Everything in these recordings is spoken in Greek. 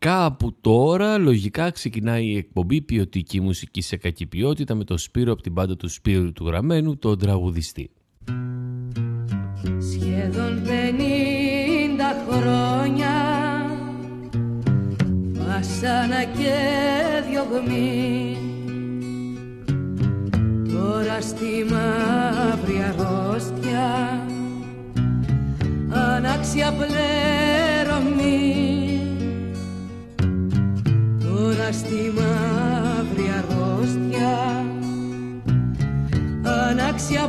Κάπου τώρα λογικά ξεκινάει η εκπομπή ποιοτική μουσική σε κακή ποιότητα με το Σπύρο από την πάντα του Σπύρου του Γραμμένου, τον τραγουδιστή. Σχεδόν 50 χρόνια Βάσανα και διωγμή Τώρα στη μαύρη αρρώστια Ανάξια πλέρωμη Τώρα στη μαύρη αρρώστια. Ανάξια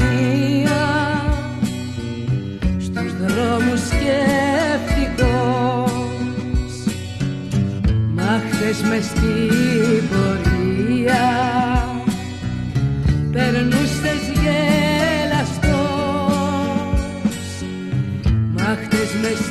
δρόμους σκεφτικός μάχτες μες στην πορεία περνούσες γελαστός μάχτες μες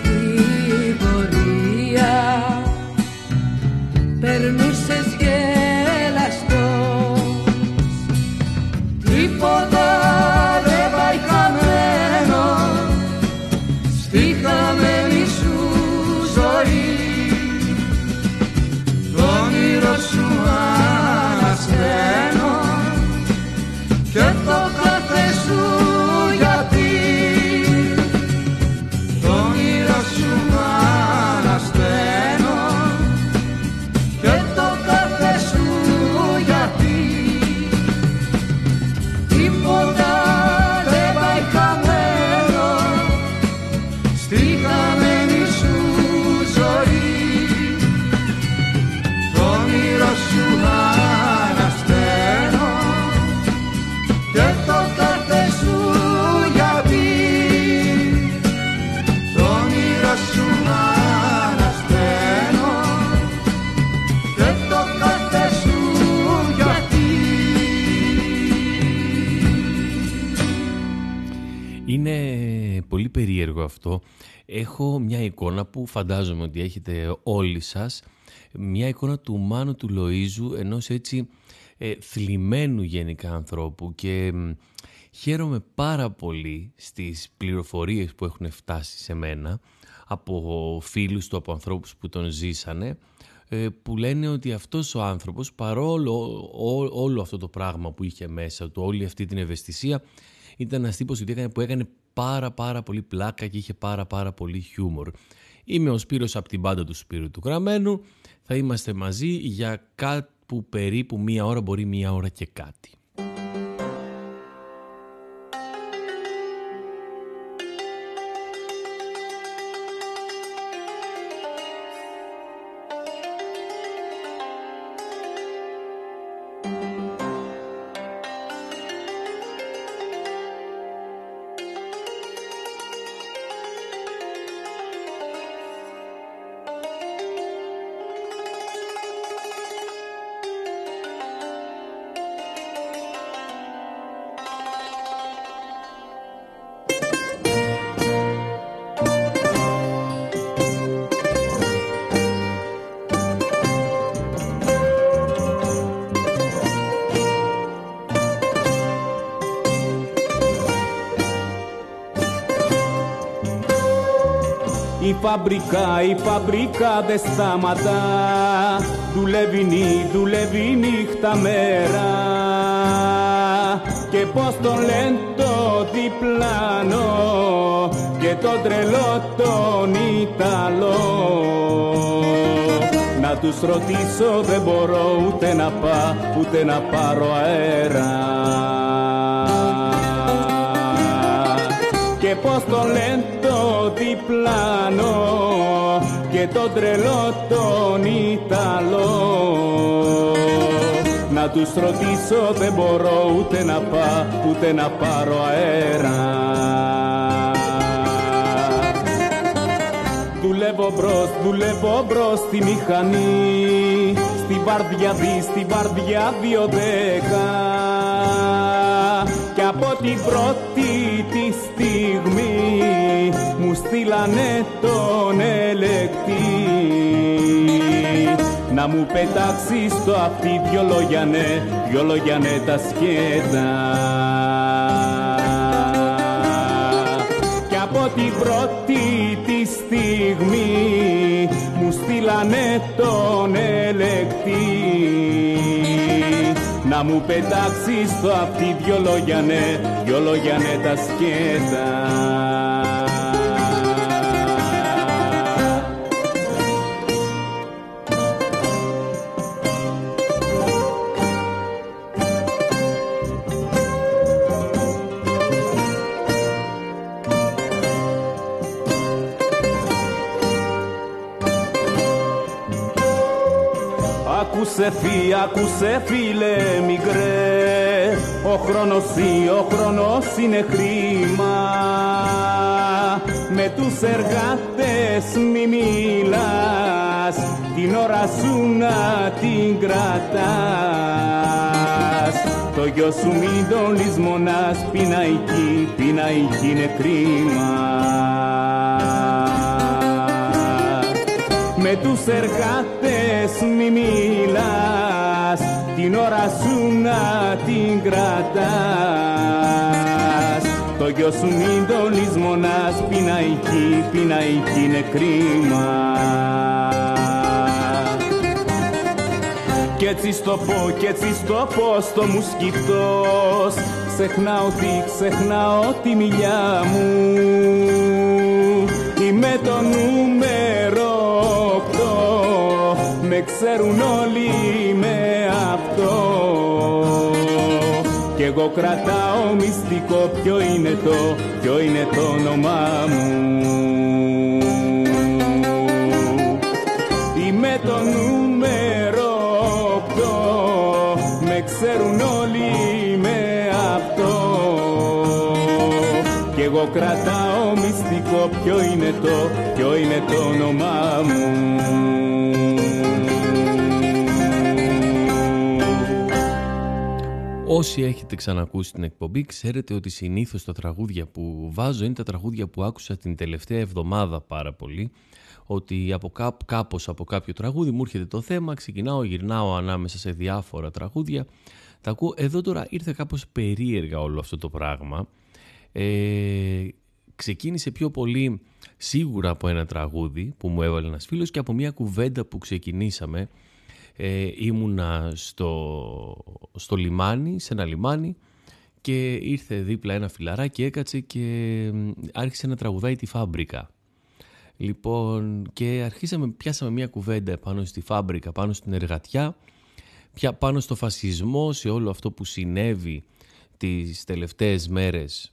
αυτό. Έχω μια εικόνα που φαντάζομαι ότι έχετε όλοι σας. Μια εικόνα του Μάνου του Λοΐζου ενός έτσι ε, θλιμμένου γενικά ανθρώπου και χαίρομαι πάρα πολύ στις πληροφορίες που έχουν φτάσει σε μένα από φίλους του, από ανθρώπους που τον ζήσανε ε, που λένε ότι αυτός ο άνθρωπος παρόλο όλο αυτό το πράγμα που είχε μέσα του, όλη αυτή την ευαισθησία ήταν ένας τύπος που έκανε πάρα πάρα πολύ πλάκα και είχε πάρα πάρα πολύ χιούμορ. Είμαι ο Σπύρος από την πάντα του Σπύρου του Γραμμένου. Θα είμαστε μαζί για κάπου περίπου μία ώρα, μπορεί μία ώρα και κάτι. Φαμπρικά, η φαμπρικά δεν σταματά. Δουλεύει, νύ, δουλεύει νύχτα μέρα. Και πως τον λένε το διπλάνο Και τον τρελό τον Ιταλό. Να τους ρωτήσω δεν μπορώ ούτε να πάω ούτε να πάρω αέρα. Και πως το λένε το διπλάνο και το τρελό τον Ιταλό. Να τους ρωτήσω δεν μπορώ ούτε να πάω ούτε να πάρω αέρα. Δουλεύω μπρος, δουλεύω μπρος στη μηχανή. Στη βαρδιά δι, στη βαρδιά δύο δέκα Κι από την πρώτη τη στιγμή Μου στείλανε τον ελεκτή να μου πετάξεις στο αυτή δυο λόγια ναι, δυο λόγια ναι τα σκέτα. Κι από την πρώτη τη στιγμή μου στείλανε τον ελεκτή να μου πετάξεις στο αυτή δυο λόγια ναι, δυο λόγια ναι τα σκέτα. Άκουσε φύ, άκουσε φίλε μικρέ. Ο χρόνος ή ο χρόνος είναι χρήμα. Με τους εργάτες μη μιλάς Την ώρα σου να την κρατάς. Το γιο σου μην τον λησμονάς Πειναϊκή, πειναϊκή είναι κρίμα. Με τους εργάτες μη μιλάς. Την ώρα σου να την κρατάς. Το γιο σου μην το λησμονάς. Πειναϊκή, πειναϊκή είναι κρίμα κι έτσι στο πω, κι έτσι στο πω στο μου σκυφτός Ξεχνάω τι, ξεχνάω τη μιλιά μου. Είμαι το νούμερο με ξέρουν όλοι με αυτό. Κι εγώ κρατάω μυστικό ποιο είναι το, ποιο είναι το όνομά μου. Είμαι το νούμερο ποιο με ξέρουν όλοι με αυτό. Κι εγώ κρατάω μυστικό ποιο είναι το, ποιο είναι το όνομά μου Όσοι έχετε ξανακούσει την εκπομπή ξέρετε ότι συνήθως τα τραγούδια που βάζω είναι τα τραγούδια που άκουσα την τελευταία εβδομάδα πάρα πολύ ότι από κάπ, κάπως από κάποιο τραγούδι μου έρχεται το θέμα, ξεκινάω, γυρνάω ανάμεσα σε διάφορα τραγούδια τα ακούω. Εδώ τώρα ήρθε κάπως περίεργα όλο αυτό το πράγμα ε, ξεκίνησε πιο πολύ σίγουρα από ένα τραγούδι που μου έβαλε ένας φίλος και από μια κουβέντα που ξεκινήσαμε ε, ήμουνα στο, στο λιμάνι, σε ένα λιμάνι και ήρθε δίπλα ένα φιλαράκι, έκατσε και άρχισε να τραγουδάει τη φάμπρικα. Λοιπόν, και αρχίσαμε, πιάσαμε μια κουβέντα πάνω στη φάμπρικα, πάνω στην εργατιά, πια πάνω στο φασισμό, σε όλο αυτό που συνέβη τις τελευταίες μέρες,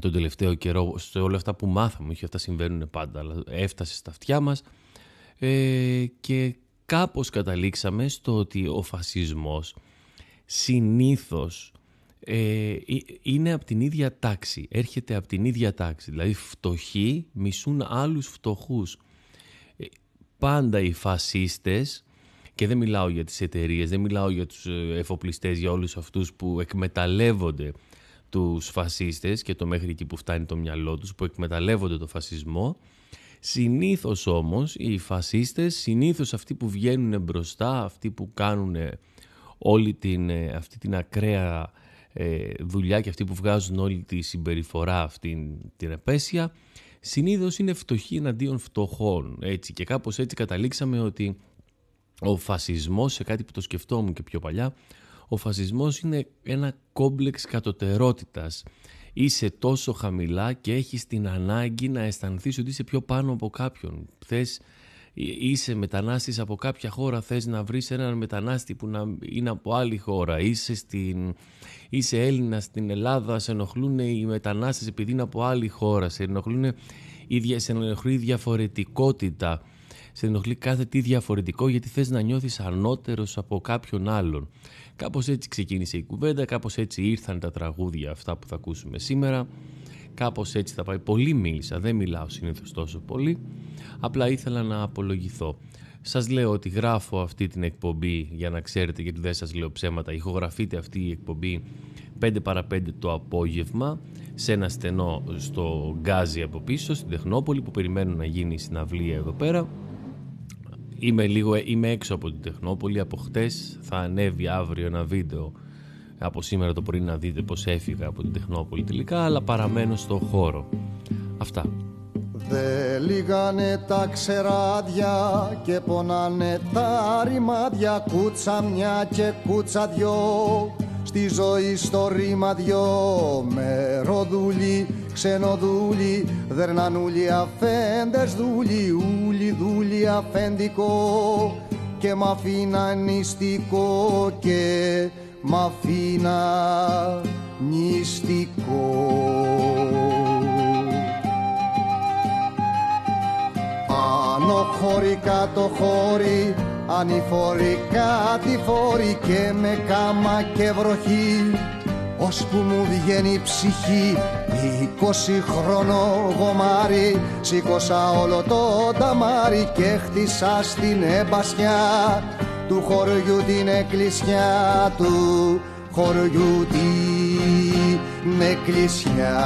τον τελευταίο καιρό, σε όλα αυτά που μάθαμε, όχι αυτά συμβαίνουν πάντα, αλλά έφτασε στα αυτιά μας ε, και κάπως καταλήξαμε στο ότι ο φασισμός συνήθως ε, είναι από την ίδια τάξη, έρχεται από την ίδια τάξη. Δηλαδή φτωχοί μισούν άλλους φτωχούς. Ε, πάντα οι φασίστες, και δεν μιλάω για τις εταιρείες, δεν μιλάω για τους ε, εφοπλιστές, για όλους αυτούς που εκμεταλλεύονται τους φασίστες και το μέχρι εκεί που φτάνει το μυαλό τους, που εκμεταλλεύονται το φασισμό, Συνήθως όμως οι φασίστες, συνήθως αυτοί που βγαίνουν μπροστά, αυτοί που κάνουν όλη την, ε, αυτή την ακραία ε, δουλειά και αυτοί που βγάζουν όλη τη συμπεριφορά αυτή την επέσια, συνήθως είναι φτωχοί εναντίον φτωχών. Έτσι. Και κάπως έτσι καταλήξαμε ότι ο φασισμός, σε κάτι που το σκεφτόμουν και πιο παλιά, ο φασισμός είναι ένα κόμπλεξ κατωτερότητας. Είσαι τόσο χαμηλά και έχεις την ανάγκη να αισθανθείς ότι είσαι πιο πάνω από κάποιον. Θες, είσαι μετανάστης από κάποια χώρα, θες να βρεις έναν μετανάστη που να είναι από άλλη χώρα. Είσαι, στην, είσαι Έλληνα στην Ελλάδα, σε ενοχλούν οι μετανάστες επειδή είναι από άλλη χώρα. Σε ενοχλούν σε ενοχλεί η διαφορετικότητα. Σε ενοχλεί κάθε τι διαφορετικό γιατί θες να νιώθεις ανώτερος από κάποιον άλλον. Κάπως έτσι ξεκίνησε η κουβέντα, κάπως έτσι ήρθαν τα τραγούδια αυτά που θα ακούσουμε σήμερα. Κάπως έτσι θα πάει. Πολύ μίλησα, δεν μιλάω συνήθως τόσο πολύ. Απλά ήθελα να απολογηθώ. Σας λέω ότι γράφω αυτή την εκπομπή για να ξέρετε γιατί δεν σας λέω ψέματα. Ηχογραφείται αυτή η εκπομπή 5 παρα 5 το απόγευμα σε ένα στενό στο Γκάζι από πίσω, στην Τεχνόπολη που περιμένουν να γίνει η συναυλία εδώ πέρα. Είμαι, λίγο, είμαι έξω από την Τεχνόπολη. Από χτες θα ανέβει αύριο ένα βίντεο από σήμερα το πρωί να δείτε πως έφυγα από την Τεχνόπολη τελικά, αλλά παραμένω στο χώρο. Αυτά. Δε λίγανε τα ξεράδια και πονάνε τα ρημάδια κούτσα μια και κούτσα δυο στη ζωή στο ρήμα δυο με ροδούλι, ξενοδούλι, δερνανούλι αφέντες δούλι, ούλι δούλι αφεντικό και μ' αφήνα νηστικό και μ' αφήνα νηστικό. Πάνω χώρι, κάτω χώρι, ανηφορικά τη φόρη και με κάμα και βροχή. Που μου βγαίνει η ψυχή είκοσι χρόνο γομάρι. Σήκωσα όλο το ταμάρι και χτίσα στην εμπασιά του χωριού την εκκλησιά του. Χωριού την εκκλησιά.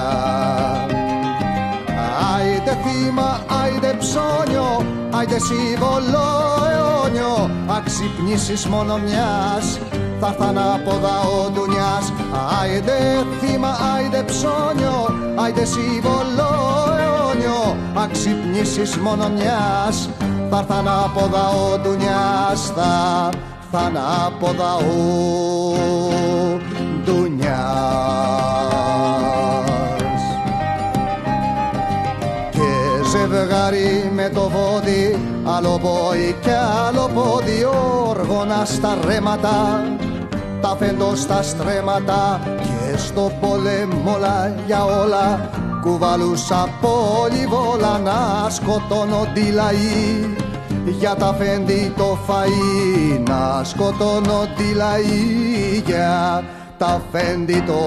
Άιντε θύμα, άιντε ψώνιο, άιντε σύμβολο αιώνιο Αξυπνήσεις μόνο μιας, θα έρθαν από δαό ντουνιάς Άιντε θύμα, άιντε ψώνιο, άιντε σύμβολο αιώνιο Αξυπνήσεις μόνο μιας, θα έρθαν από δαό ντουνιάς Θα έρθαν από δαό ζευγάρι με το βόδι άλλο πόη και άλλο πόδι όργονα στα ρέματα. Τα φέντο στα στρέματα και στο πόλεμο όλα για όλα. Κουβαλούσα πολυβόλα να σκοτώνω τη λαή. Για τα φέντη το φαΐ να σκοτώνω τη λαή. Για τα φέντη το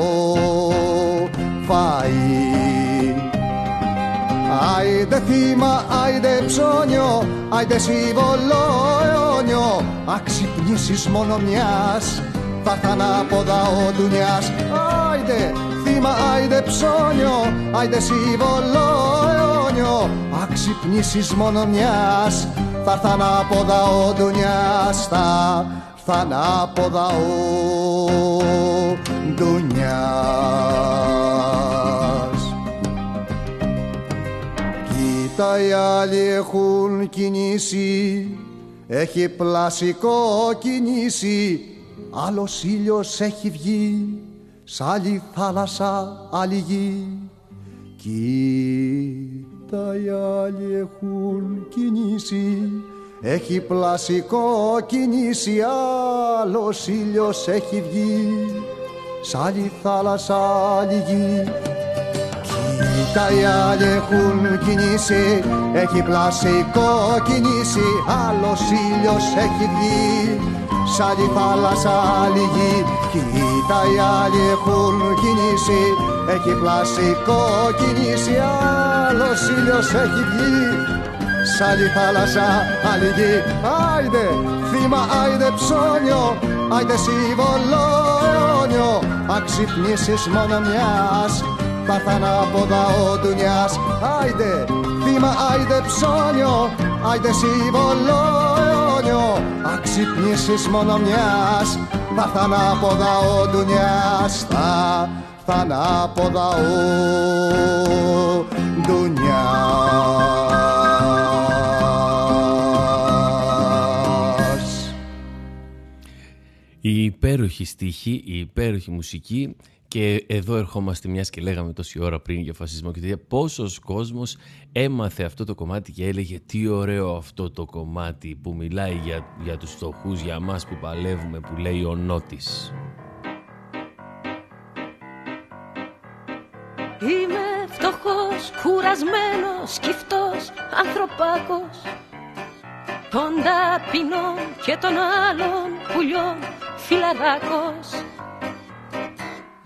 φαΐ Άιντε θύμα, άιντε ψώνιο, άιντε σύμβολο αιώνιο. Αξυπνήσεις μόνο μιας, θα έρθαν από δαό ντουνιάς Άιντε θύμα, άιντε ψώνιο, άιντε σύμβολο αιώνιο. Αξυπνήσεις μόνο μιας, θα έρθαν από δαό ντουνιάς Θα έρθαν από δαό τα οι άλλοι έχουν κινήσει. Έχει πλασικό κινήσει. Άλλος ήλιος έχει βγει. Σ' άλλη θάλασσα άλλη γη. Κοίτα οι άλλοι έχουν κινήσει. Έχει πλασικό κινήσει. Άλλος ήλιος έχει βγει. Σ' άλλη θάλασσα άλλη γη τα άλλοι έχουν κινήσει, έχει πλασικό κινήσει, άλλος ήλιος έχει βγει, σ' άλλη θάλασσα άλλη γη. Κοίτα οι άλλοι έχουν κινήσει, έχει πλασικό κινήσει, άλλος ήλιος έχει βγει, σ' άλλη θάλασσα άλλη γη. Άιντε θύμα, άιντε ψώνιο, άιντε σύμβολο αιώνιο, αξυπνήσεις μόνο μιας, πάθαν από δαό ντουνιάς Άιντε θύμα, άιντε ψώνιο, άιντε σύμβολο αιώνιο Αξυπνήσεις μόνο μιας, πάθαν από δαό ντουνιάς Θα στα ανάποδα ο Ντουνιάς. Η υπέροχη στίχη, η υπέροχη μουσική και εδώ ερχόμαστε μια και λέγαμε τόση ώρα πριν για φασισμό και τέτοια. Πόσος κόσμος έμαθε αυτό το κομμάτι και έλεγε τι ωραίο αυτό το κομμάτι που μιλάει για, για τους φτωχούς, για μας που παλεύουμε, που λέει ο Νότης. Είμαι φτωχός, κουρασμένος, σκυφτός, ανθρωπάκος Των ταπεινών και των άλλων πουλιών φιλαράκος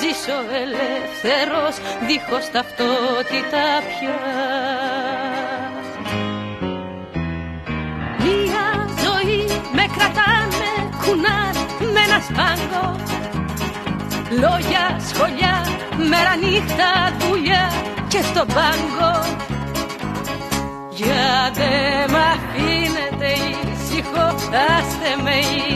ζήσω ελεύθερος, δίχως ταυτότητα πια. Μια ζωή με κρατάνε, κουνάνε με ένα σπάγκο Λόγια, σχολιά, μέρα νύχτα, δουλειά και στον πάγκο. Για δε μ' αφήνετε ήσυχο, άστε με ήσυχο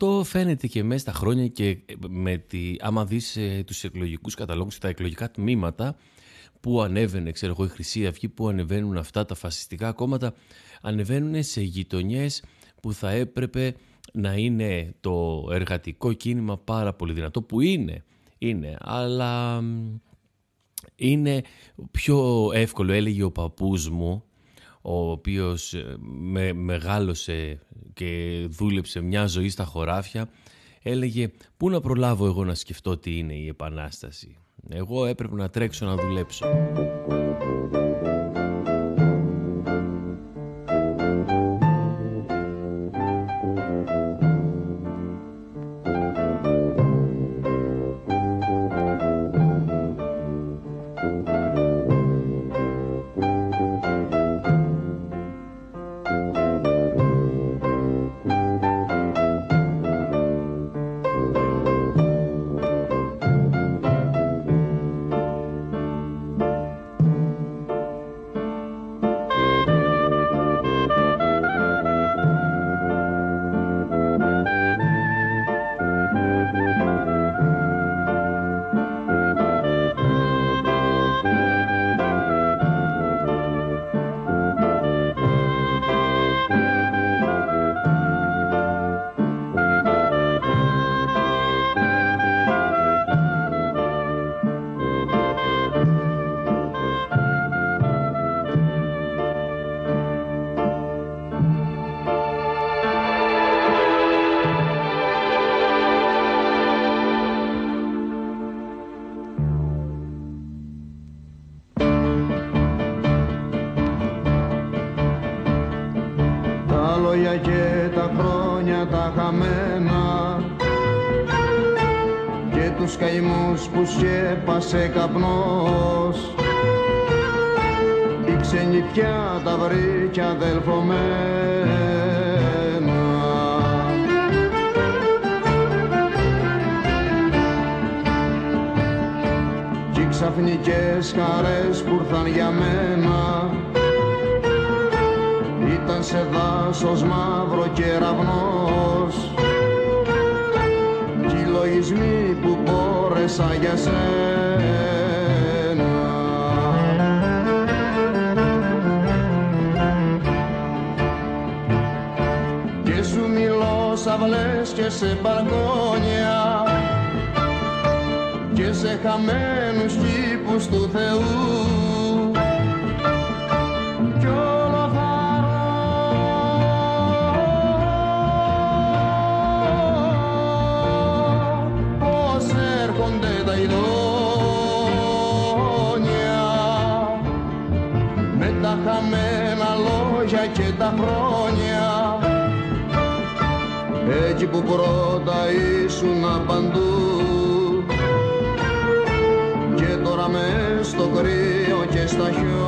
αυτό φαίνεται και μέσα στα χρόνια και με τη, άμα δεις ε, τους εκλογικούς καταλόγους και τα εκλογικά τμήματα που ανέβαινε, ξέρω εγώ, η Χρυσή Αυγή, που ανεβαίνουν αυτά τα φασιστικά κόμματα, ανεβαίνουν σε γειτονιές που θα έπρεπε να είναι το εργατικό κίνημα πάρα πολύ δυνατό, που είναι, είναι, αλλά μ, είναι πιο εύκολο, έλεγε ο παππούς μου, ο οποίος ε, με, μεγάλωσε και δούλεψε μια ζωή στα χωράφια, έλεγε «Πού να προλάβω εγώ να σκεφτώ τι είναι η Επανάσταση; Εγώ έπρεπε να τρέξω να δουλέψω». λόγια και τα χρόνια τα χαμένα. Και τους καημούς που σκέπασε καπνός. Η ξενιτιά τα βρήκε αδελφομένα ξαφνικές χαρές που ήρθαν για μένα ήταν σε δάσος μαύρο κεραυνός κι οι λογισμοί που μπόρεσα για σένα. Και σου μιλώ σαβλές και σε μπαλκόνια και σε χαμένους κήπους του Θεού. χρόνια. Που πρώτα ήσουν παντού και τώρα μες στο κρύο και στα χιόνια.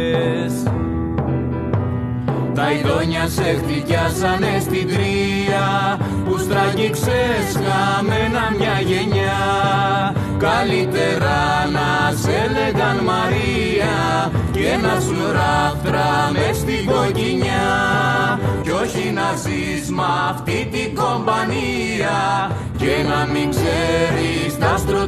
τα ειδόνια σε χτυπιάσανε στην τρία Που στραγγίξες χαμένα μια γενιά. Καλύτερα να σε λέγαν Μαρία Και να σου ράφτρα μες στην κοκκινιά. Κι όχι να ζεις μ' αυτή την κομπανία Και να μην ξέρεις τα άστρο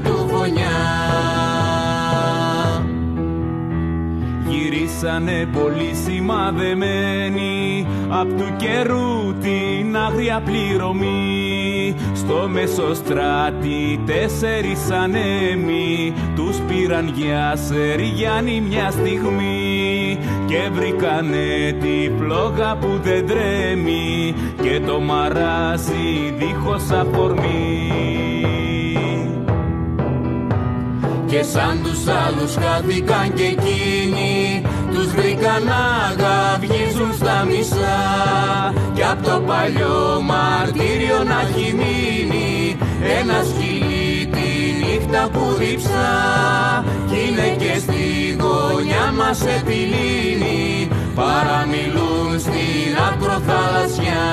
γυρίσανε πολύ σημαδεμένοι. Απ' του καιρού την άγρια πληρωμή. Στο μεσοστράτη τέσσερις ανέμοι. Τους πήραν για Σεριάννη μια στιγμή. Και βρήκανε τη φλόγα που δεν τρέμει. Και το μαράζι δίχως αφορμή. Και σαν τους άλλους χάθηκαν και εκείνοι Τους βρήκαν να γαυγίζουν στα μισά. Κι απ' το παλιό μαρτύριο να έχει μείνει Ένας σκυλί τη νύχτα που διψά Κι είναι και στη γωνιά μας επιλύνει Παραμιλούν στην ακροθαλασσιά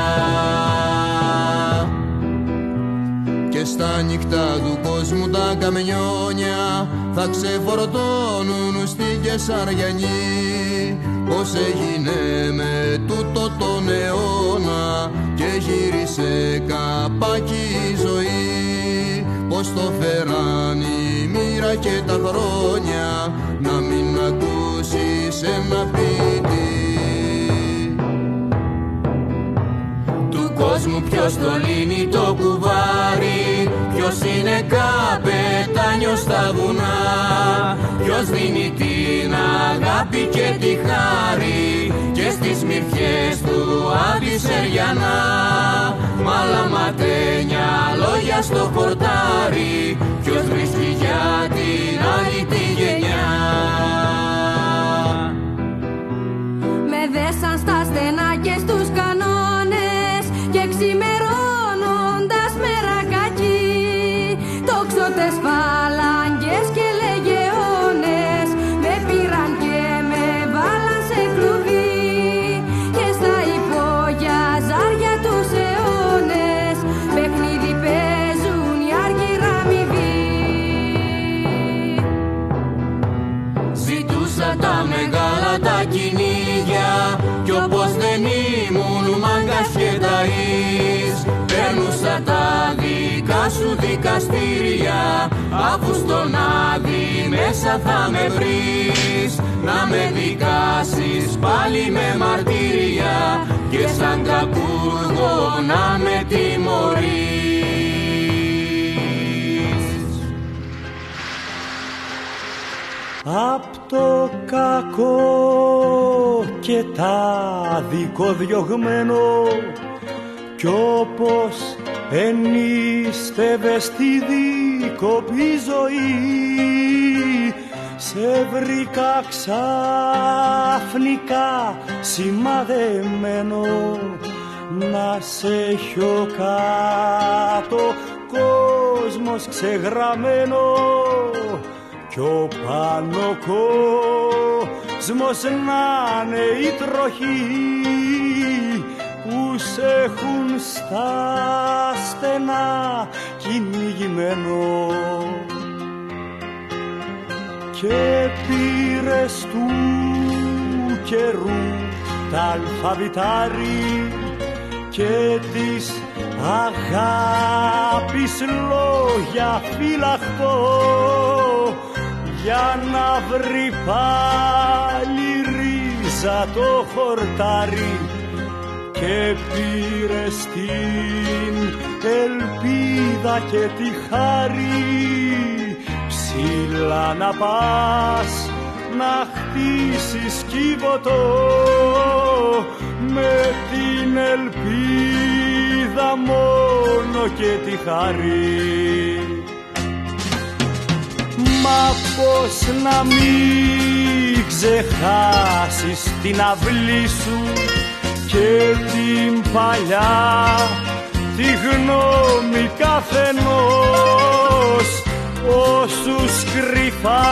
και στα νύχτα του κόσμου τα καμιόνια θα ξεφορτώνουν στη Κεσαριανή πως έγινε με τούτο τον αιώνα και γύρισε καπάκι η ζωή. Πως το φέραν η μοίρα και τα χρόνια να μην ακούσεις ένα πίτι κόσμου ποιος το λύνει το κουβάρι. Ποιος είναι καπετάνιος στα βουνά. Ποιος δίνει την αγάπη και τη χάρη. Και στις μυρφιές του Αντισεριανά Μ' άλλα ματένια λόγια στο χορτάρι. Ποιος βρίσκει για την άλλη τη γενιά. Με δέσαν στα στενά και στους κανόνες και ξημερώνοντας Παίρνουσα τα δικά σου δικαστήρια Αφού στον άδει μέσα θα με βρεις. Να με δικάσεις πάλι με μαρτύρια Και σαν κακούργο να με τιμωρείς. Απ' το κακό και τα διωγμένο κι όπως ενίστευες τη δίκοπη ζωή σε βρήκα ξαφνικά σημαδεμένο να σε έχω κάτω κόσμος ξεγραμμένο. Κι ο πάνω κόσμος να είναι η τροχή που σε έχουν στα στενά κυνηγημένο. Και πήρες του καιρού τα αλφαβητάρι και της αγάπης λόγια φυλαχτό για να βρει πάλι ρίζα το χορτάρι και πήρε την ελπίδα και τη χάρη. Ψηλά να πας να χτίσεις κύβωτο με την ελπίδα μόνο και τη χαρή Μα πως να μην ξεχάσεις την αυλή σου και την παλιά τη γνώμη καθενός όσους κρυφά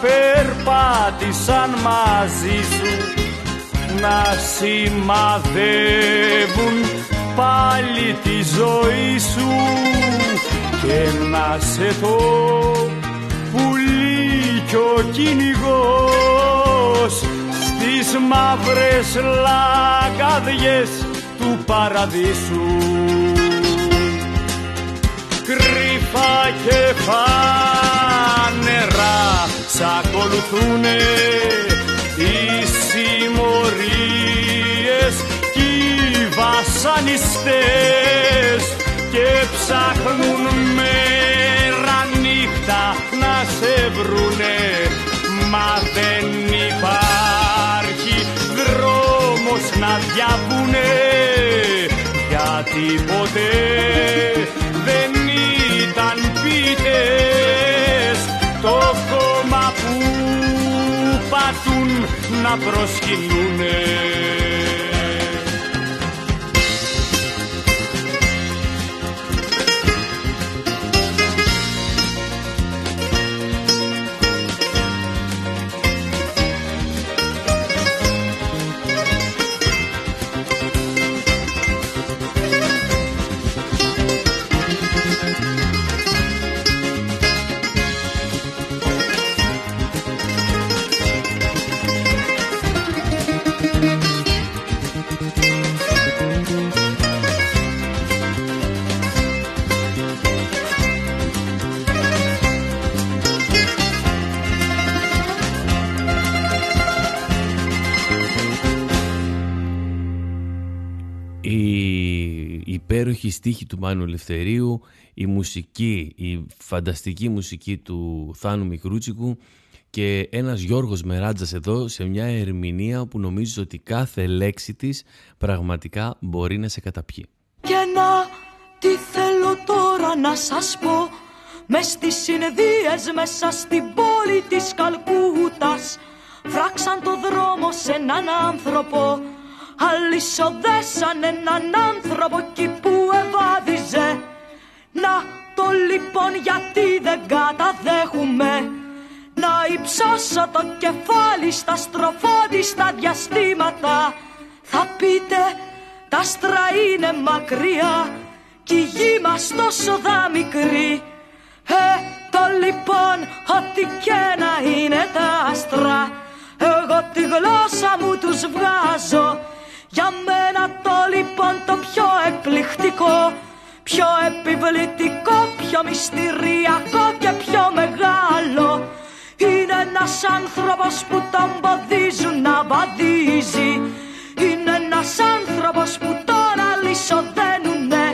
περπάτησαν μαζί σου να σημαδεύουν πάλι τη ζωή σου. Και να σε το πουλί κι ο κυνηγός στις μαύρες λαγκαδιές του παραδείσου. Κρυφά και φανερά σ' ακολουθούνε οι συμμορίες κι οι βασανιστές και ψάχνουν μέρα νύχτα να σε βρουνε μα δεν να διαβούνε γιατί ποτέ δεν ήταν πίτες. Το κόμμα που πατούν να προσκυνούνε υπέροχη στίχη του Μάνου Ελευθερίου, η μουσική, η φανταστική μουσική του Θάνου Μικρούτσικου και ένας Γιώργος Μεράτζας εδώ σε μια ερμηνεία που νομίζω ότι κάθε λέξη της πραγματικά μπορεί να σε καταπιεί. Και να τι θέλω τώρα να σας πω; Μες στις συνεδίες μέσα στην πόλη της Καλκούτας φράξαν το δρόμο σε έναν άνθρωπο αλυσοδέσαν έναν άνθρωπο εκεί που ευάδιζε Να το λοιπόν γιατί δεν καταδέχουμε. Να υψώσω το κεφάλι στα στροφόντιστα διαστήματα. Θα πείτε τα άστρα είναι μακριά κι η γη μας τόσο δα μικρή Ε, το λοιπόν ότι και να είναι τα άστρα Εγώ τη γλώσσα μου τους βγάζω για μένα το λοιπόν το πιο εκπληκτικό Πιο επιβλητικό, πιο μυστηριακό και πιο μεγάλο Είναι ένας άνθρωπος που τον ποδίζουν να βαδίζει. Είναι ένας άνθρωπος που τον αλυσοδένουνε.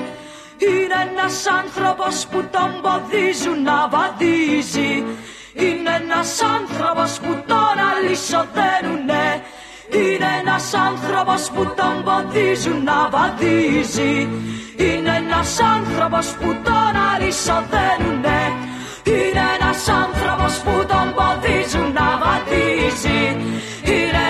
Είναι ένας άνθρωπος που τον ποδίζουν να βαδίζει. Είναι ένας άνθρωπος που τον αλυσοδένουνε είναι ένας άνθρωπος που τον ποδίζουν να βαδίζει. Είναι ένας άνθρωπος που τον αλυσοδένουνε Είναι ένας άνθρωπος που τον ποδίζουν να βαδίζει. Είναι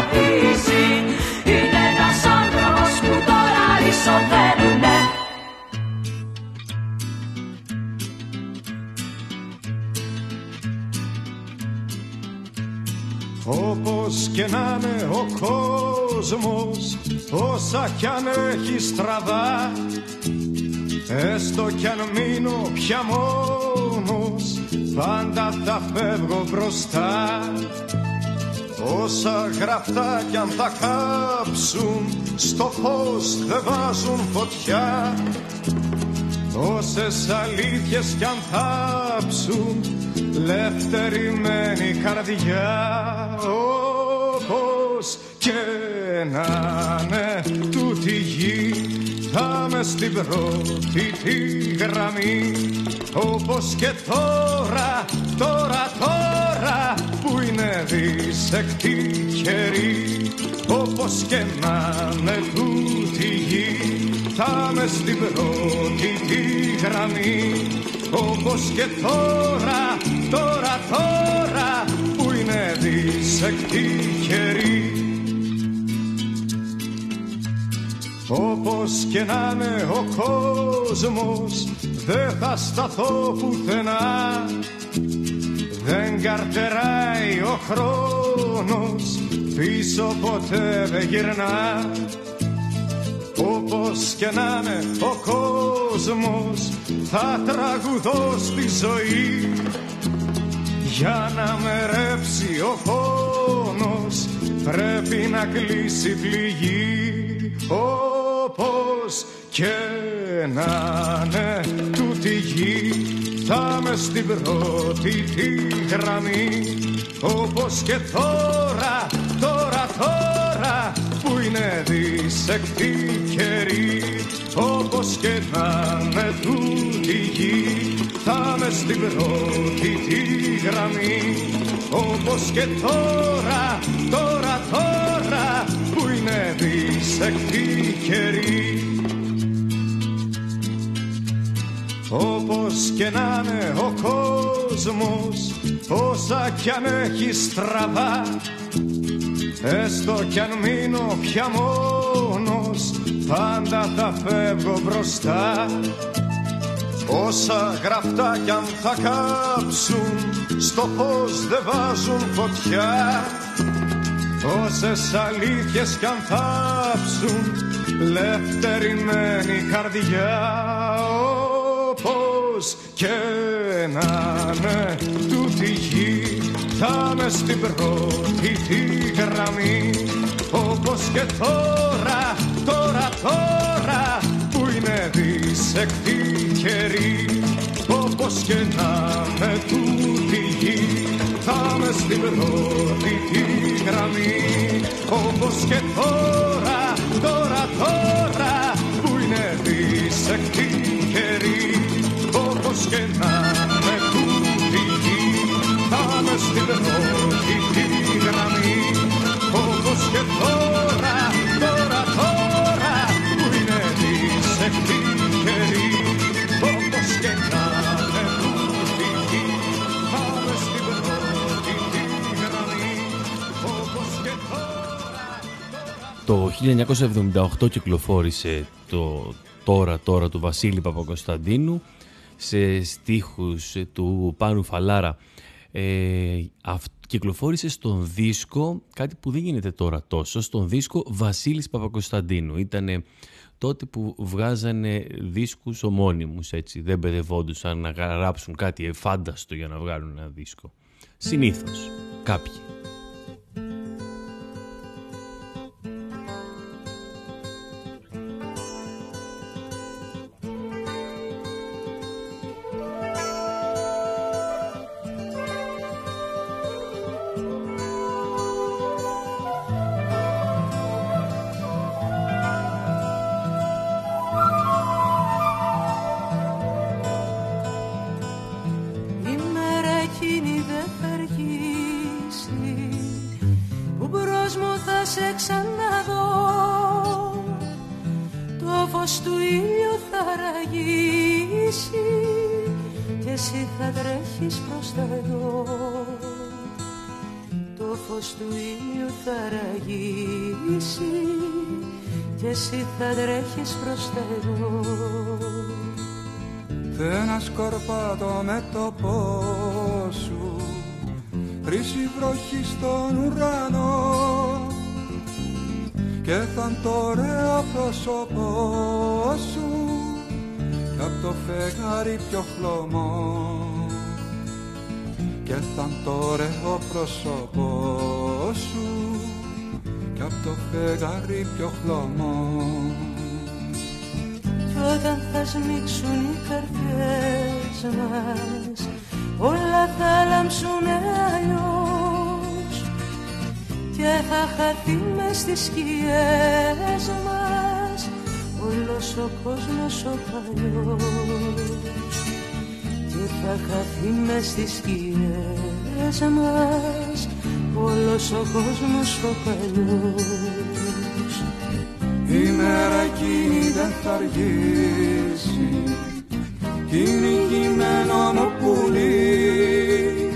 ποδίζουν να βαδίζει Είναι ένας άνθρωπος που τώρα αλυσοδένουνε Όπως και να είναι ο κόσμος Όσα κι αν έχει στραβά Έστω κι αν μείνω πια μόνος Πάντα θα φεύγω μπροστά Όσα γραφτά κι αν τα κάψουν Στο φως δεν βάζουν φωτιά. Όσες αλήθειες κι αν θάψουν Λευτερημένη καρδιά. Όπως και να είναι τούτη γη θα με στην πρώτη τη γραμμή όπως και τώρα, τώρα, τώρα που είναι δυσεκτή καιρή. Όπως και να με τούτη γη θα με στην πρώτη τη γραμμή. Όπως και τώρα, τώρα, τώρα που είναι δυσεκτή καιρή Όπως και να είναι ο κόσμος δεν θα σταθώ πουθενά. Δεν καρτεράει ο χρόνος πίσω ποτέ δεν γυρνά. Όπως και να είναι ο κόσμος θα τραγουδώ στη ζωή. Για να με ρέψει ο φόνος πρέπει να κλείσει πληγή όπως και να είναι. Τούτη γη θα με στην πρώτη τη γραμμή. Όπως και τώρα, τώρα, τώρα που είναι δυσεκτή καιρή. Όπως και να με τούτη γη θα με στην πρώτη τη γραμμή όπως και τώρα, τώρα, τώρα που είναι δυσεκτή καιρή όπως και να είναι ο κόσμος όσα κι αν έχει στραβά Έστω κι αν μείνω πια μόνος Πάντα θα φεύγω μπροστά Όσα γραφτά κι αν θα κάψουν Στο φως δεν βάζουν φωτιά. Όσες αλήθειες κι αν θάψουν Λευτερημένη καρδιά. Όπως και να είναι τούτη γη θα με στην πρώτη τη γραμμή. Όπως και τώρα, τώρα, τώρα που είναι δυσεκτή καιρή όπως και να με τούτη γη θα με στην πρώτη τη γραμμή. Όπως και τώρα, τώρα, τώρα που είναι δυσεκτή καιρή όπως και να στην πρώτη Το 1978 κυκλοφόρησε το «Τώρα, τώρα» του Βασίλη Παπακοσταντίνου σε στίχους του Πάνου Φαλάρα ε, κυκλοφόρησε στον δίσκο κάτι που δεν γίνεται τώρα τόσο, στον δίσκο Βασίλης Παπακοσταντίνου. Ήταν τότε που βγάζανε δίσκους ομώνυμους, έτσι. Δεν παιδευόντουσαν να γράψουν κάτι εφάνταστο για να βγάλουν ένα δίσκο. Συνήθως, κάποιοι. Θα τρέχεις προς τα εγώ Θα σκορπάτω με το σου Χρύση βροχή στον ουρανό. Και θα το ωραίο πρόσωπό σου Κι απ' το φεγγάρι πιο χλωμό Και θα το ωραίο πρόσωπός σου κι απ' το φεγγάρι πιο χλωμό. Κι όταν θα σμίξουν οι καρδιές μας όλα θα λάμψουν αλλιώς. Και θα χαθεί μες στις σκιές μας όλος όλος ο κόσμος ο παλιός. και θα χαθεί μες στις σκιές μας όλος ο κόσμος ο παλιός. Η μέρα εκείνη δεν θα αργήσει κι είναι κειμένο μου πουλί.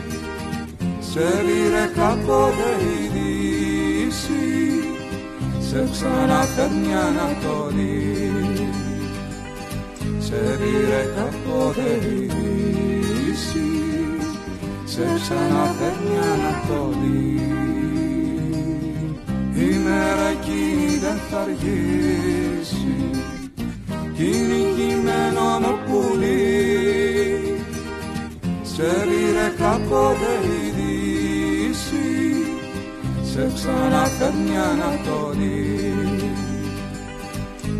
Σε πήρε κάποτε η δύση σε ξαναφέρνει Ανατολή. Σε πήρε κάποτε η δύση σε ξαναφέρνει Ανατολή η μέρα εκείνη δεν θα αργήσει κι είναι κειμένο μου πουλί. Σε πήρε κάποτε η δύση σε ξαναφέρνει Ανατολή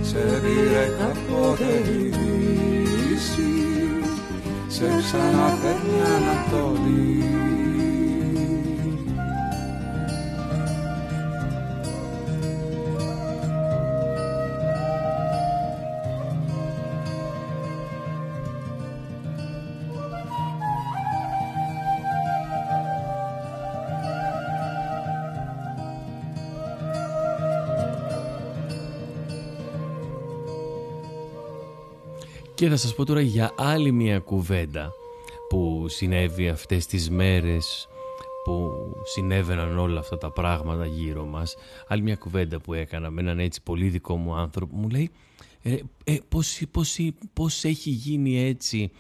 σε πήρε κάποτε η δύση σε ξαναφέρνει Ανατολή Και θα σας πω τώρα για άλλη μια κουβέντα που συνέβη αυτές τις μέρες που συνέβαιναν όλα αυτά τα πράγματα γύρω μας. Άλλη μια κουβέντα που έκανα με έναν έτσι πολύ δικό μου άνθρωπο μου λέει ε, ε, πώς, πώς, πώς έχει γίνει έτσι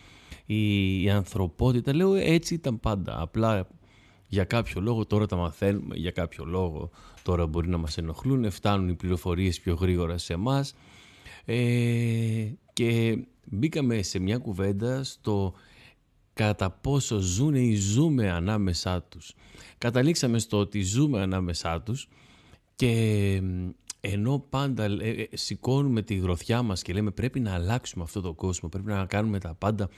η, η ανθρωπότητα. Λέω έτσι ήταν πάντα. Απλά για κάποιο λόγο τώρα τα μαθαίνουμε, για κάποιο λόγο τώρα μπορεί να μας ενοχλούν, φτάνουν οι πληροφορίες πιο γρήγορα σε εμάς. Ε, και μπήκαμε σε μια κουβέντα στο κατά πόσο ζουν ή ζούμε ανάμεσά τους. Καταλήξαμε στο ότι ζούμε ανάμεσά τους και ενώ πάντα ε, ε, σηκώνουμε τη γροθιά μας και λέμε πρέπει να αλλάξουμε αυτό το κόσμο, πρέπει να κάνουμε τα πάντα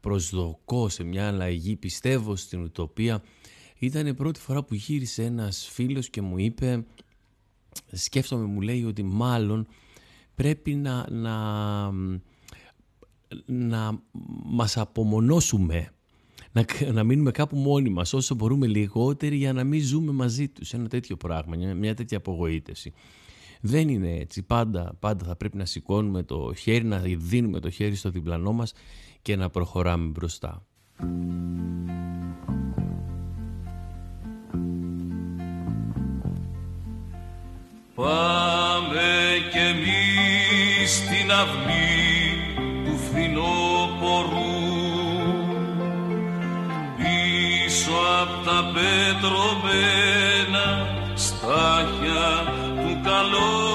προσδοκώ σε μια αλλαγή, πιστεύω στην ουτοπία. Ήταν η πρώτη φορά που γύρισε ένας φίλος και μου είπε, σκέφτομαι μου λέει ότι μάλλον πρέπει να, να να μας απομονώσουμε, να, να μείνουμε κάπου μόνοι μας όσο μπορούμε λιγότεροι για να μην ζούμε μαζί τους. Ένα τέτοιο πράγμα, μια τέτοια απογοήτευση. Δεν είναι έτσι. Πάντα, πάντα θα πρέπει να σηκώνουμε το χέρι, να δίνουμε το χέρι στο διπλανό μας και να προχωράμε μπροστά. Πάμε κι εμείς στην αυλή φθινόπορου πίσω απ' τα πετρωμένα στάχια του καλοκαιριού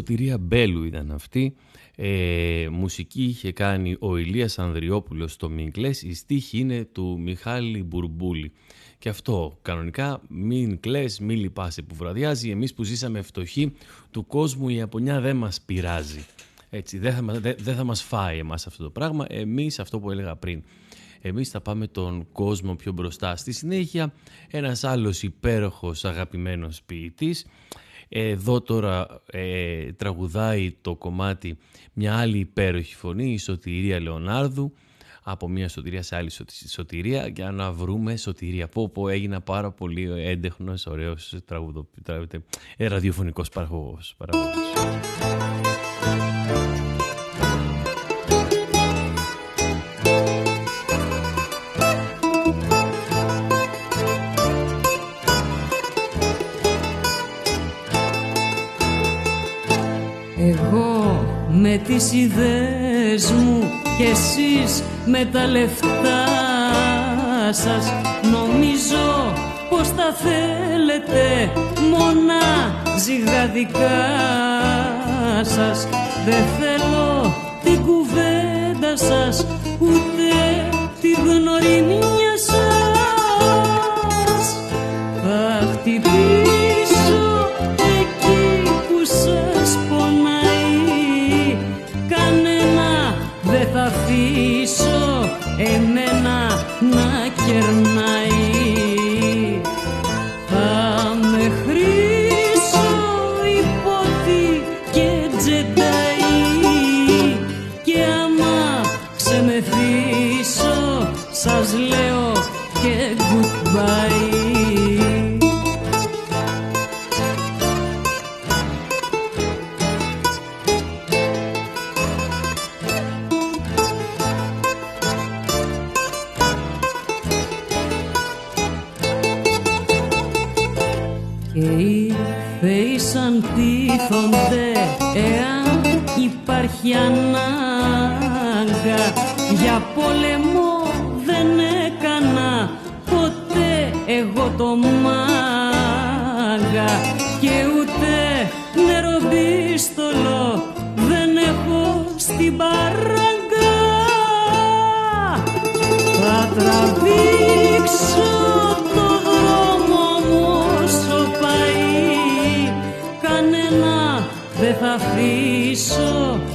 Σωτηρία Μπέλου ήταν αυτή. Ε, μουσική είχε κάνει ο Ηλίας Ανδριόπουλος στο Μιγκλές. Η στίχη είναι του Μιχάλη Μπουρμπούλη. Και αυτό κανονικά μην κλαις, μην λυπάσαι που βραδιάζει. Εμείς που ζήσαμε φτωχοί του κόσμου η Ιαπωνιά δεν μας πειράζει. Έτσι, δεν θα, δεν θα μας φάει εμάς αυτό το πράγμα. Εμείς αυτό που έλεγα πριν. Εμείς θα πάμε τον κόσμο πιο μπροστά. Στη συνέχεια ένας άλλος υπέροχος αγαπημένος ποιητής εδώ τώρα ε, τραγουδάει το κομμάτι μια άλλη υπέροχη φωνή, η Σωτηρία Λεωνάρδου, από μια σωτηρία σε άλλη σωτηρία για να βρούμε σωτηρία. Πω πω έγινα πάρα πολύ έντεχνος, ωραίος τραγουδο, ε, ραδιοφωνικός παραγωγός. παραγωγός. Τις ιδέες μου και εσείς με τα λεφτά σας. Νομίζω πως τα θέλετε μόνα ζυγαδικά σας. Δεν θέλω την κουβέντα σας ούτε τη γνωριμία σας υπάρχει ανάγκα. Για πόλεμο δεν έκανα ποτέ εγώ το μάγκα Και ούτε νεροπίστολο δεν έχω στην παράγκα. Θα τραβήξω το δρόμο μου όσο πάει. Κανένα δεν θα αφήσω. εμένα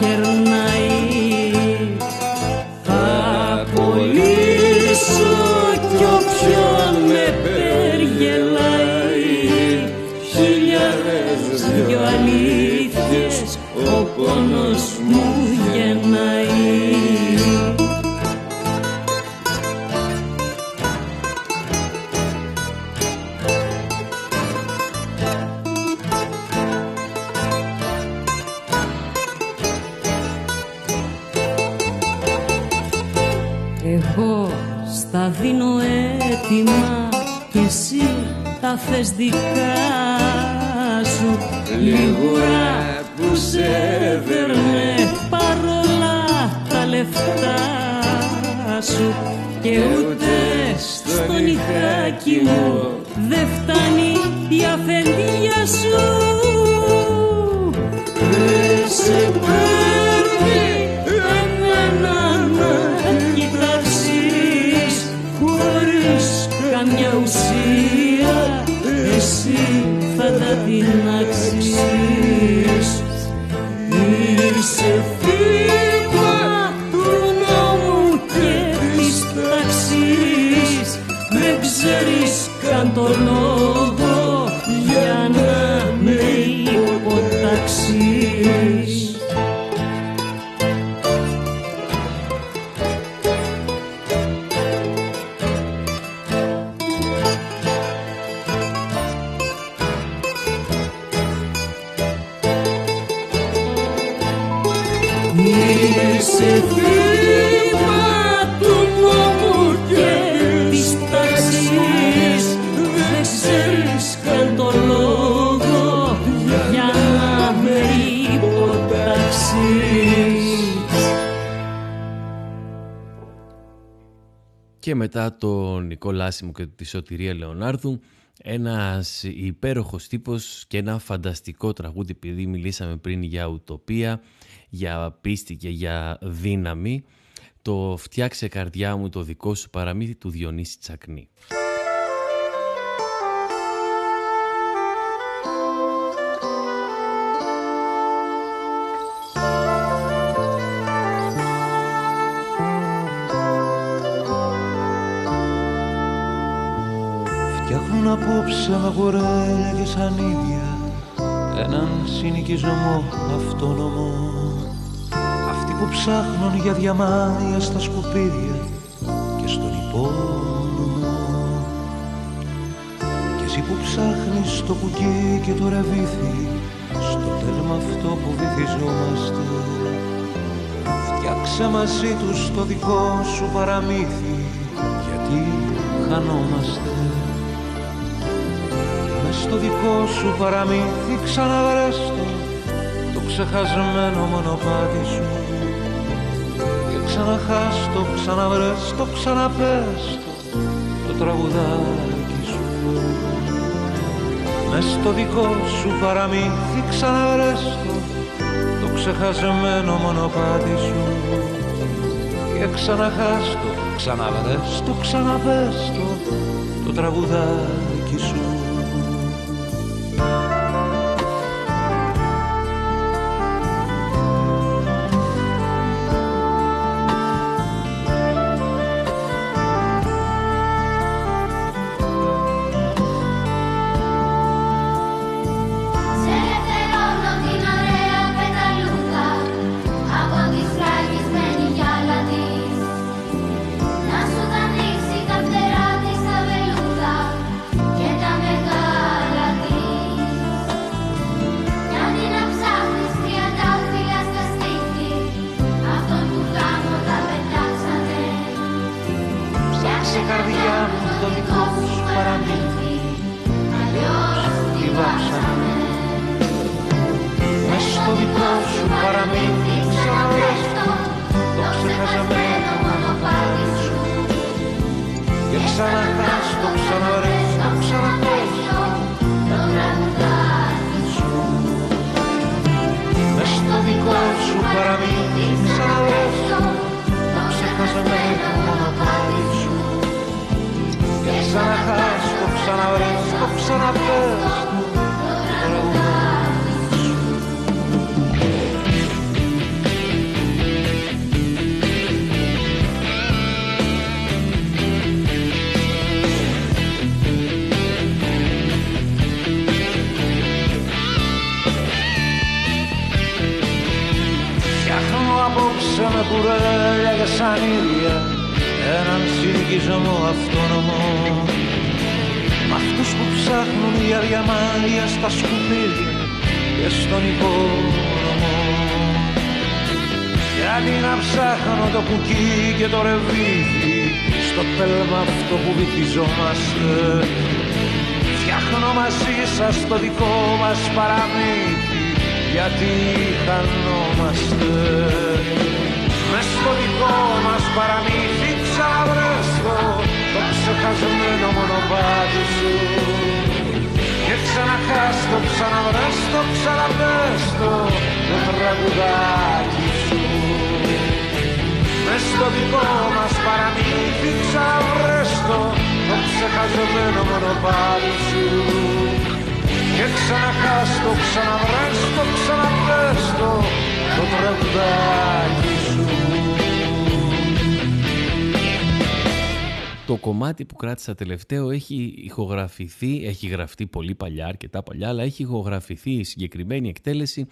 να θες δικά σου Λιγούρα που σε δέρνε παρόλα τα λεφτά σου. Και ούτε στο νυχάκι μου δεν φτάνει η αφεντία σου Είσαι θύμα του νόμου και της τάξης Δεν ξέρεις καν το λόγο για να με υποτάξεις Και μετά τον Νικόλα Άσιμο και τη Σωτηρία Λεωνάρδου ένας υπέροχος τύπος και ένα φανταστικό τραγούδι επειδή μιλήσαμε πριν για ουτοπία, για πίστη και για δύναμη το «Φτιάξε καρδιά μου το δικό σου παραμύθι» του Διονύση Τσακνή. Φτιάχνουν απόψε με κουρέλια και σανίδια έναν συνοικισμό αυτόνομο Αυτοί που ψάχνουν για διαμάδια στα σκουπίδια και στον υπόνομο Και εσύ που ψάχνεις το κουκί και το ραβίθι στο τέλμα αυτό που βυθιζόμαστε. Φτιάξε μαζί τους το δικό σου παραμύθι γιατί χανόμαστε. Μες στο δικό σου παραμύθι ξαναβρες το το ξεχασμένο μονοπάτι σου. και ξαναχάς το, ξαναβρες το, ξαναπες το το τραγουδάκι σου. Μες στο δικό σου παραμύθι ξαναβρες το το ξεχασμένο μονοπάτι σου. Και ξαναχάστο, ξαναβρες το, ξαναπες το, το τραγουδάκι το ξαναπες το με τραγουδάκι σου. Μες στο δικό μας παραμύθι ξαναβρες το ξεχαζεμένο μονοπάτι σου. Και ξαναχάς το που κράτησα τελευταίο έχει ηχογραφηθεί, έχει γραφτεί πολύ παλιά, αρκετά παλιά, αλλά έχει ηχογραφηθεί η συγκεκριμένη εκτέλεση.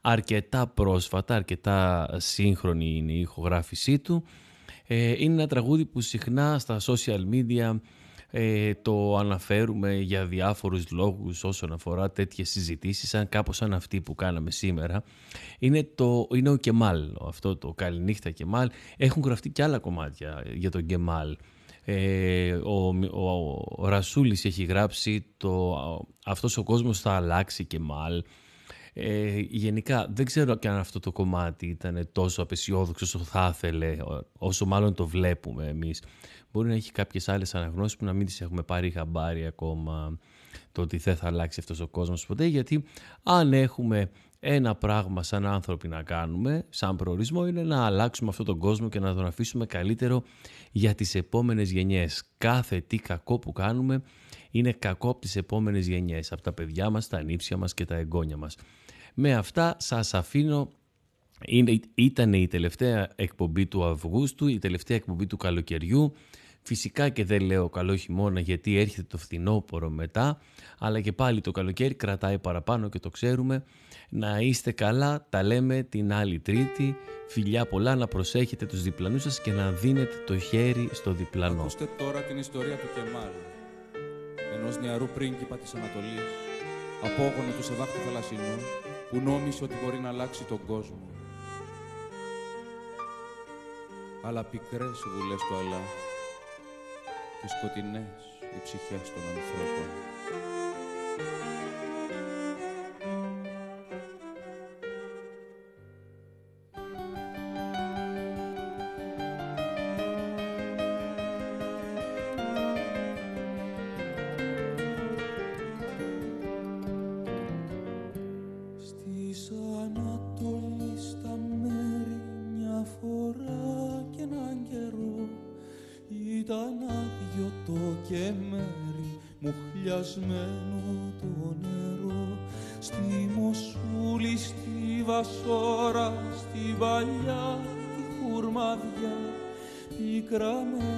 Αρκετά πρόσφατα, αρκετά σύγχρονη είναι η ηχογράφησή του. Ε, είναι ένα τραγούδι που συχνά στα social media ε, το αναφέρουμε για διάφορους λόγους όσον αφορά τέτοιες συζητήσεις σαν κάπως σαν αυτή που κάναμε σήμερα. Είναι, το, είναι ο Κεμάλ αυτό το Καληνύχτα Κεμάλ έχουν γραφτεί και άλλα κομμάτια για τον Κεμάλ ε, ο, ο, ο Ρασούλης έχει γράψει το «Αυτός ο κόσμος θα αλλάξει και μάλ». Ε, γενικά δεν ξέρω και αν αυτό το κομμάτι ήταν τόσο απεσιόδοξο όσο θα ήθελε, όσο μάλλον το βλέπουμε εμείς. Μπορεί να έχει κάποιες άλλες αναγνώσεις που να μην τις έχουμε πάρει χαμπάρι ακόμα το ότι δεν θα αλλάξει αυτός ο κόσμος ποτέ, γιατί αν έχουμε ένα πράγμα σαν άνθρωποι να κάνουμε, σαν προορισμό, είναι να αλλάξουμε αυτόν τον κόσμο και να τον αφήσουμε καλύτερο για τις επόμενες γενιές. Κάθε τι κακό που κάνουμε είναι κακό από τις επόμενες γενιές, από τα παιδιά μας, τα ανήψια μας και τα εγγόνια μας. Με αυτά σας αφήνω είναι, ήταν η τελευταία εκπομπή του Αυγούστου, η τελευταία εκπομπή του καλοκαιριού. Φυσικά και δεν λέω καλό χειμώνα γιατί έρχεται το φθινόπωρο μετά, αλλά και πάλι το καλοκαίρι κρατάει παραπάνω και το ξέρουμε. Να είστε καλά, τα λέμε την άλλη τρίτη. Φιλιά πολλά, να προσέχετε τους διπλανούς σας και να δίνετε το χέρι στο διπλανό. Ακούστε τώρα την ιστορία του Κεμάλ, ενός νεαρού πρίγκιπα της Ανατολής, απόγονο του Σεβάχτου Θαλασσινού, που νόμισε ότι μπορεί να αλλάξει τον κόσμο. Αλλά πικρές οι δουλειές του Αλλά και σκοτεινές οι ψυχές των ανθρώπων. πεσμένο το νερό στη Μοσούλη, στη Βασόρα, στη Βαλιά, τη Χουρμαδιά. Πικραμένη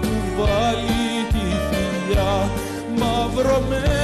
του βάλει τη θηλιά μαυρωμένη